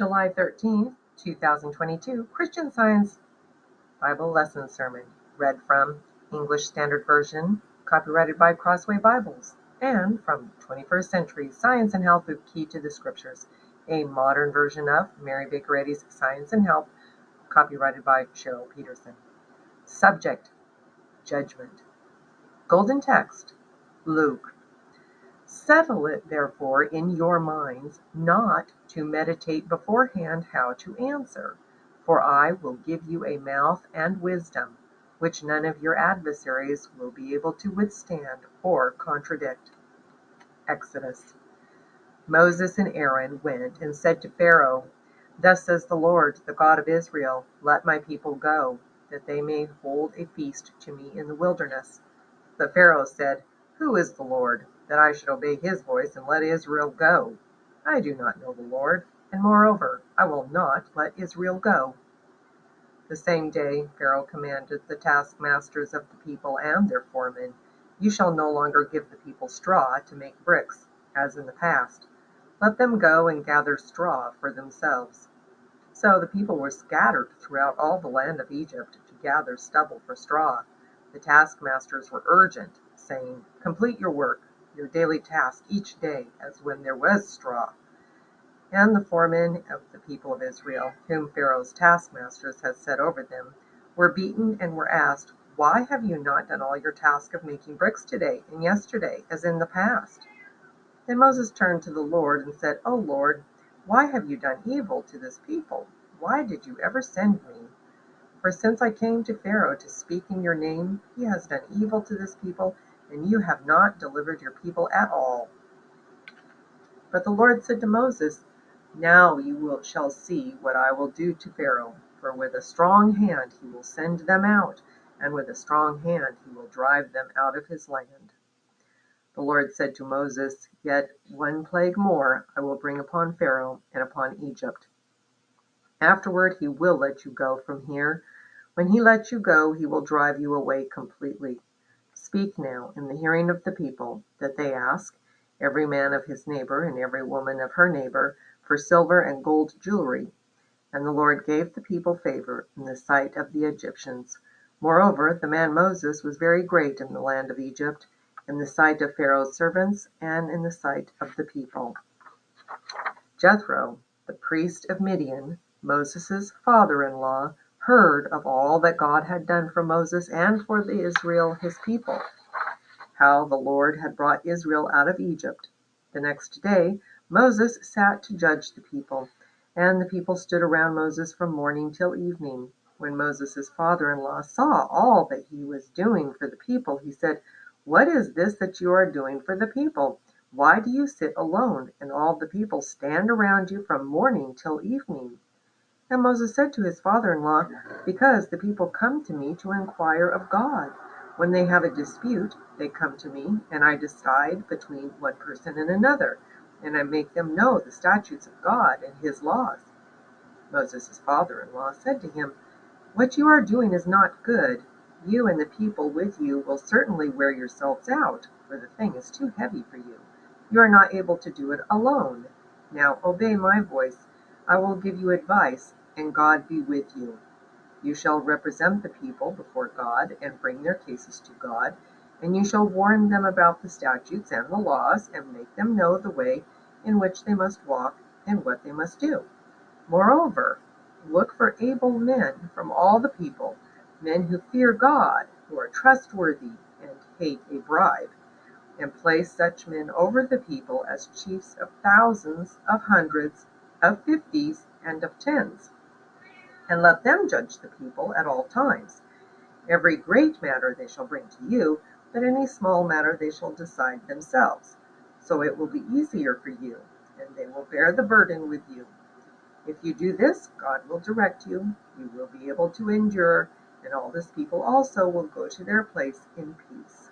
July 13th, 2022, Christian Science Bible Lesson Sermon, read from English Standard Version, copyrighted by Crossway Bibles, and from 21st Century Science and Health with Key to the Scriptures, a modern version of Mary Baker Eddy's Science and Health, copyrighted by Cheryl Petersen. Subject Judgment. Golden Text Luke Settle it therefore in your minds not to meditate beforehand how to answer. For I will give you a mouth and wisdom, which none of your adversaries will be able to withstand or contradict. Exodus. Moses and Aaron went and said to Pharaoh, Thus says the Lord, the God of Israel, Let my people go, that they may hold a feast to me in the wilderness. But Pharaoh said, Who is the Lord? That I should obey his voice and let Israel go. I do not know the Lord, and moreover, I will not let Israel go. The same day Pharaoh commanded the taskmasters of the people and their foremen, You shall no longer give the people straw to make bricks, as in the past. Let them go and gather straw for themselves. So the people were scattered throughout all the land of Egypt to gather stubble for straw. The taskmasters were urgent, saying, Complete your work your daily task each day as when there was straw. And the foremen of the people of Israel, whom Pharaoh's taskmasters had set over them, were beaten and were asked, Why have you not done all your task of making bricks today and yesterday, as in the past? Then Moses turned to the Lord and said, O Lord, why have you done evil to this people? Why did you ever send me? For since I came to Pharaoh to speak in your name, he has done evil to this people and you have not delivered your people at all. But the Lord said to Moses, Now you will, shall see what I will do to Pharaoh, for with a strong hand he will send them out, and with a strong hand he will drive them out of his land. The Lord said to Moses, Yet one plague more I will bring upon Pharaoh and upon Egypt. Afterward he will let you go from here. When he lets you go, he will drive you away completely. Speak now in the hearing of the people, that they ask, every man of his neighbor and every woman of her neighbor, for silver and gold jewelry. And the Lord gave the people favor in the sight of the Egyptians. Moreover, the man Moses was very great in the land of Egypt, in the sight of Pharaoh's servants, and in the sight of the people. Jethro, the priest of Midian, Moses' father in law, heard of all that God had done for Moses and for the Israel his people, how the Lord had brought Israel out of Egypt. The next day Moses sat to judge the people, and the people stood around Moses from morning till evening. When Moses' father in law saw all that he was doing for the people, he said, What is this that you are doing for the people? Why do you sit alone, and all the people stand around you from morning till evening? And Moses said to his father in law, Because the people come to me to inquire of God. When they have a dispute, they come to me, and I decide between one person and another, and I make them know the statutes of God and his laws. Moses' father in law said to him, What you are doing is not good. You and the people with you will certainly wear yourselves out, for the thing is too heavy for you. You are not able to do it alone. Now obey my voice. I will give you advice and God be with you. You shall represent the people before God and bring their cases to God, and you shall warn them about the statutes and the laws, and make them know the way in which they must walk and what they must do. Moreover, look for able men from all the people, men who fear God, who are trustworthy and hate a bribe, and place such men over the people as chiefs of thousands, of hundreds, of fifties, and of tens and let them judge the people at all times. Every great matter they shall bring to you, but any small matter they shall decide themselves. So it will be easier for you, and they will bear the burden with you. If you do this, God will direct you, you will be able to endure, and all this people also will go to their place in peace.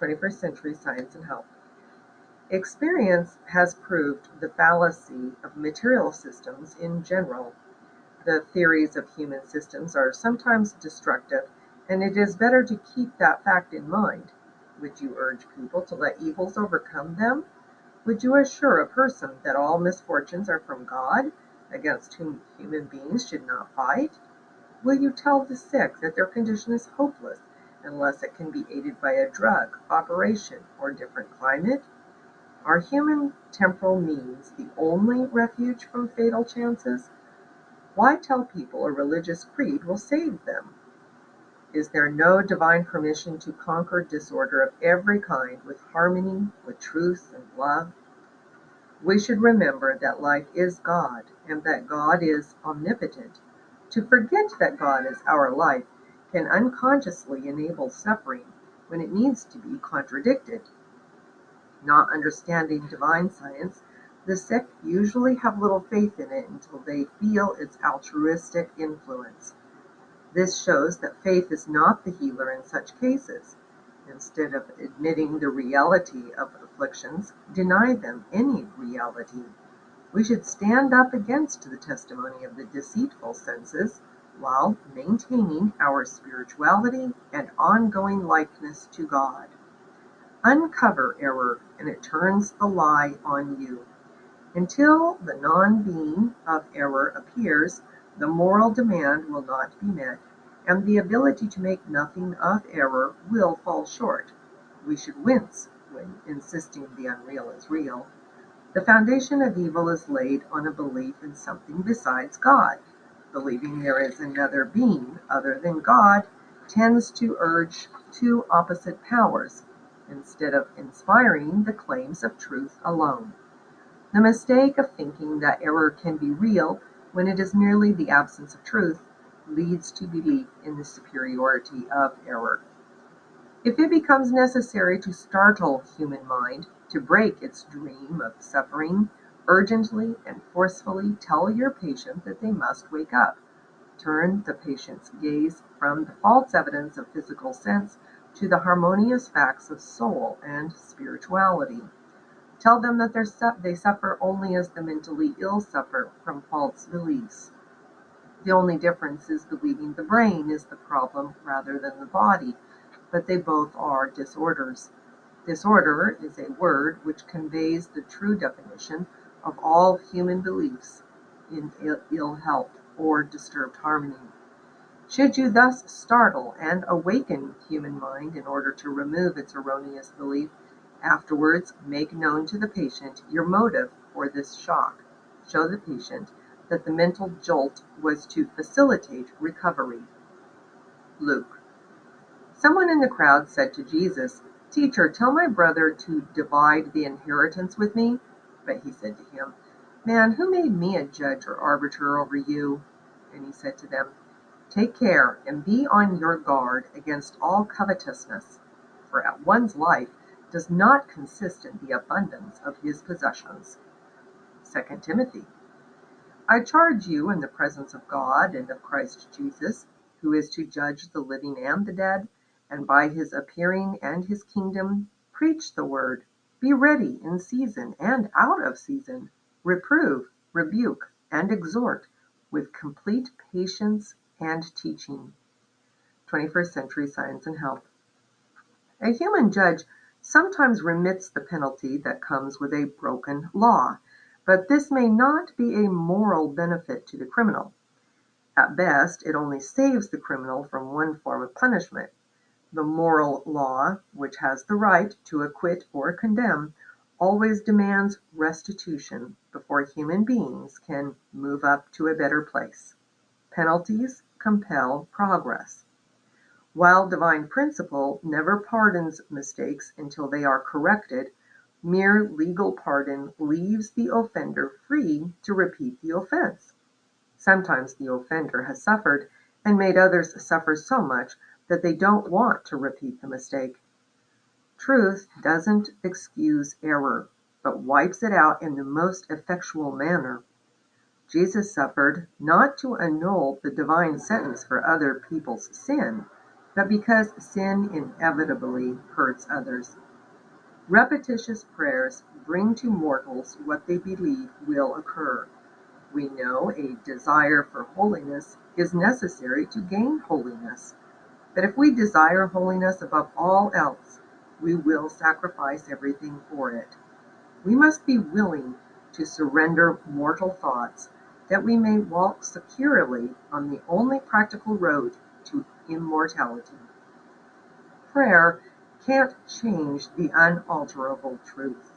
21st Century Science and Health. Experience has proved the fallacy of material systems in general the theories of human systems are sometimes destructive, and it is better to keep that fact in mind. Would you urge people to let evils overcome them? Would you assure a person that all misfortunes are from God? against whom human beings should not fight? Will you tell the sick that their condition is hopeless unless it can be aided by a drug, operation, or different climate? Are human temporal means the only refuge from fatal chances? Why tell people a religious creed will save them? Is there no divine permission to conquer disorder of every kind with harmony, with truth and love? We should remember that life is God and that God is omnipotent. To forget that God is our life can unconsciously enable suffering when it needs to be contradicted. Not understanding divine science, the sick usually have little faith in it until they feel its altruistic influence. This shows that faith is not the healer in such cases. Instead of admitting the reality of afflictions, deny them any reality. We should stand up against the testimony of the deceitful senses while maintaining our spirituality and ongoing likeness to God. Uncover error, and it turns the lie on you. Until the non being of error appears, the moral demand will not be met, and the ability to make nothing of error will fall short. We should wince when insisting the unreal is real. The foundation of evil is laid on a belief in something besides God. Believing there is another being other than God tends to urge two opposite powers instead of inspiring the claims of truth alone. The mistake of thinking that error can be real when it is merely the absence of truth leads to belief in the superiority of error. If it becomes necessary to startle human mind, to break its dream of suffering, urgently and forcefully tell your patient that they must wake up. Turn the patient's gaze from the false evidence of physical sense to the harmonious facts of soul and spirituality. Tell them that they suffer only as the mentally ill suffer from false beliefs. The only difference is believing the brain is the problem rather than the body, but they both are disorders. Disorder is a word which conveys the true definition of all human beliefs in ill health or disturbed harmony. Should you thus startle and awaken human mind in order to remove its erroneous belief, afterwards make known to the patient your motive for this shock. Show the patient that the mental jolt was to facilitate recovery. Luke. Someone in the crowd said to Jesus, Teacher, tell my brother to divide the inheritance with me. But he said to him, Man, who made me a judge or arbiter over you? And he said to them, Take care and be on your guard against all covetousness, for at one's life does not consist in the abundance of his possessions. 2 Timothy. I charge you in the presence of God and of Christ Jesus, who is to judge the living and the dead, and by his appearing and his kingdom, preach the word. Be ready in season and out of season. Reprove, rebuke, and exhort with complete patience and teaching. 21st Century Science and Health. A human judge sometimes remits the penalty that comes with a broken law, but this may not be a moral benefit to the criminal. At best, it only saves the criminal from one form of punishment. The moral law, which has the right to acquit or condemn, always demands restitution before human beings can move up to a better place. Penalties compel progress. While divine principle never pardons mistakes until they are corrected, mere legal pardon leaves the offender free to repeat the offense. Sometimes the offender has suffered and made others suffer so much that they don't want to repeat the mistake. Truth doesn't excuse error, but wipes it out in the most effectual manner. Jesus suffered not to annul the divine sentence for other people's sin, but because sin inevitably hurts others. Repetitious prayers bring to mortals what they believe will occur. We know a desire for holiness is necessary to gain holiness. But if we desire holiness above all else, we will sacrifice everything for it. We must be willing to surrender mortal thoughts that we may walk securely on the only practical road to immortality. Prayer can't change the unalterable truth,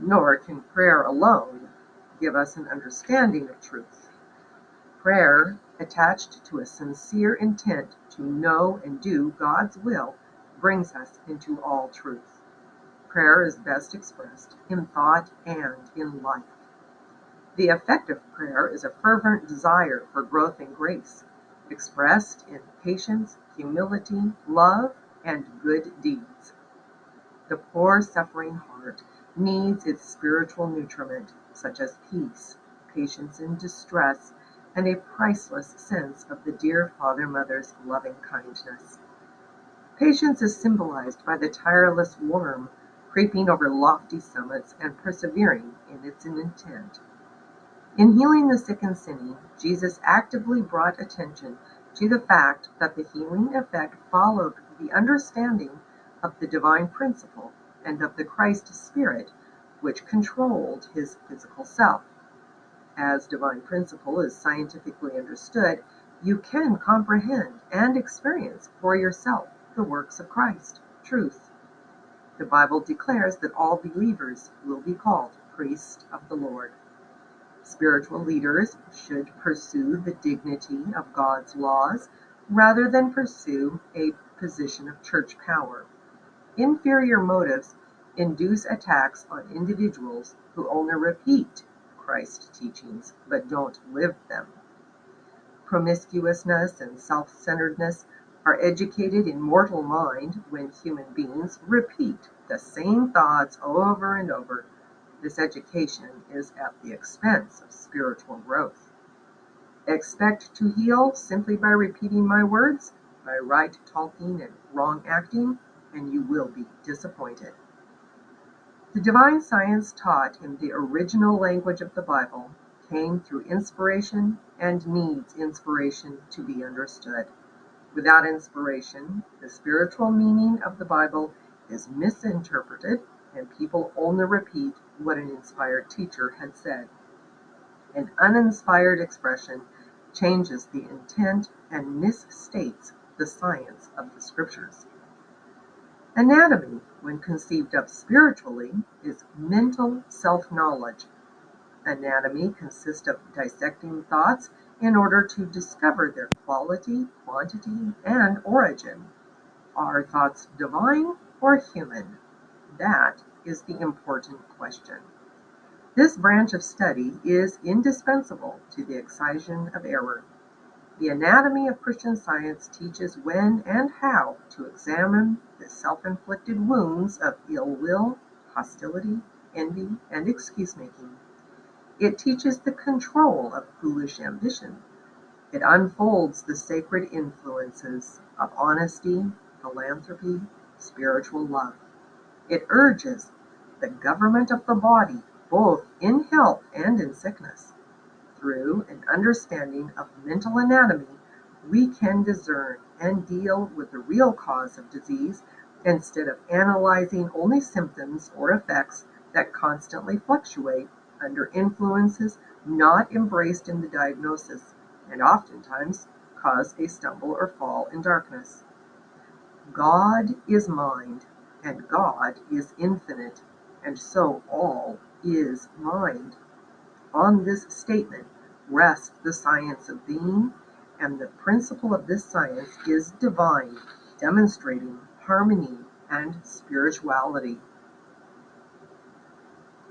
nor can prayer alone give us an understanding of truth. Prayer, attached to a sincere intent to know and do God's will, brings us into all truth. Prayer is best expressed in thought and in life. The effect of prayer is a fervent desire for growth in grace, expressed in patience, humility, love, and good deeds. The poor suffering heart needs its spiritual nutriment, such as peace, patience in distress, and a priceless sense of the dear Father Mother's loving kindness. Patience is symbolized by the tireless worm creeping over lofty summits and persevering in its intent. In healing the sick and sinning, Jesus actively brought attention to the fact that the healing effect followed the understanding of the divine principle and of the Christ Spirit which controlled his physical self. As divine principle is scientifically understood, you can comprehend and experience for yourself the works of Christ, truth. The Bible declares that all believers will be called priests of the Lord. Spiritual leaders should pursue the dignity of God's laws rather than pursue a position of church power. Inferior motives induce attacks on individuals who only repeat Christ's teachings but don't live them. Promiscuousness and self centeredness are educated in mortal mind when human beings repeat the same thoughts over and over this education is at the expense of spiritual growth. Expect to heal simply by repeating my words, by right talking and wrong acting, and you will be disappointed. The divine science taught in the original language of the Bible came through inspiration and needs inspiration to be understood. Without inspiration, the spiritual meaning of the Bible is misinterpreted and people only repeat what an inspired teacher had said. An uninspired expression changes the intent and misstates the science of the scriptures. Anatomy, when conceived of spiritually, is mental self knowledge. Anatomy consists of dissecting thoughts in order to discover their quality, quantity, and origin. Are thoughts divine or human? That is the important question. This branch of study is indispensable to the excision of error. The anatomy of Christian Science teaches when and how to examine the self inflicted wounds of ill will, hostility, envy, and excuse making. It teaches the control of foolish ambition. It unfolds the sacred influences of honesty, philanthropy, spiritual love. It urges the government of the body, both in health and in sickness. Through an understanding of mental anatomy, we can discern and deal with the real cause of disease instead of analyzing only symptoms or effects that constantly fluctuate under influences not embraced in the diagnosis and oftentimes cause a stumble or fall in darkness. God is mind, and God is infinite and so all is mind. On this statement rests the science of being, and the principle of this science is divine, demonstrating harmony and spirituality.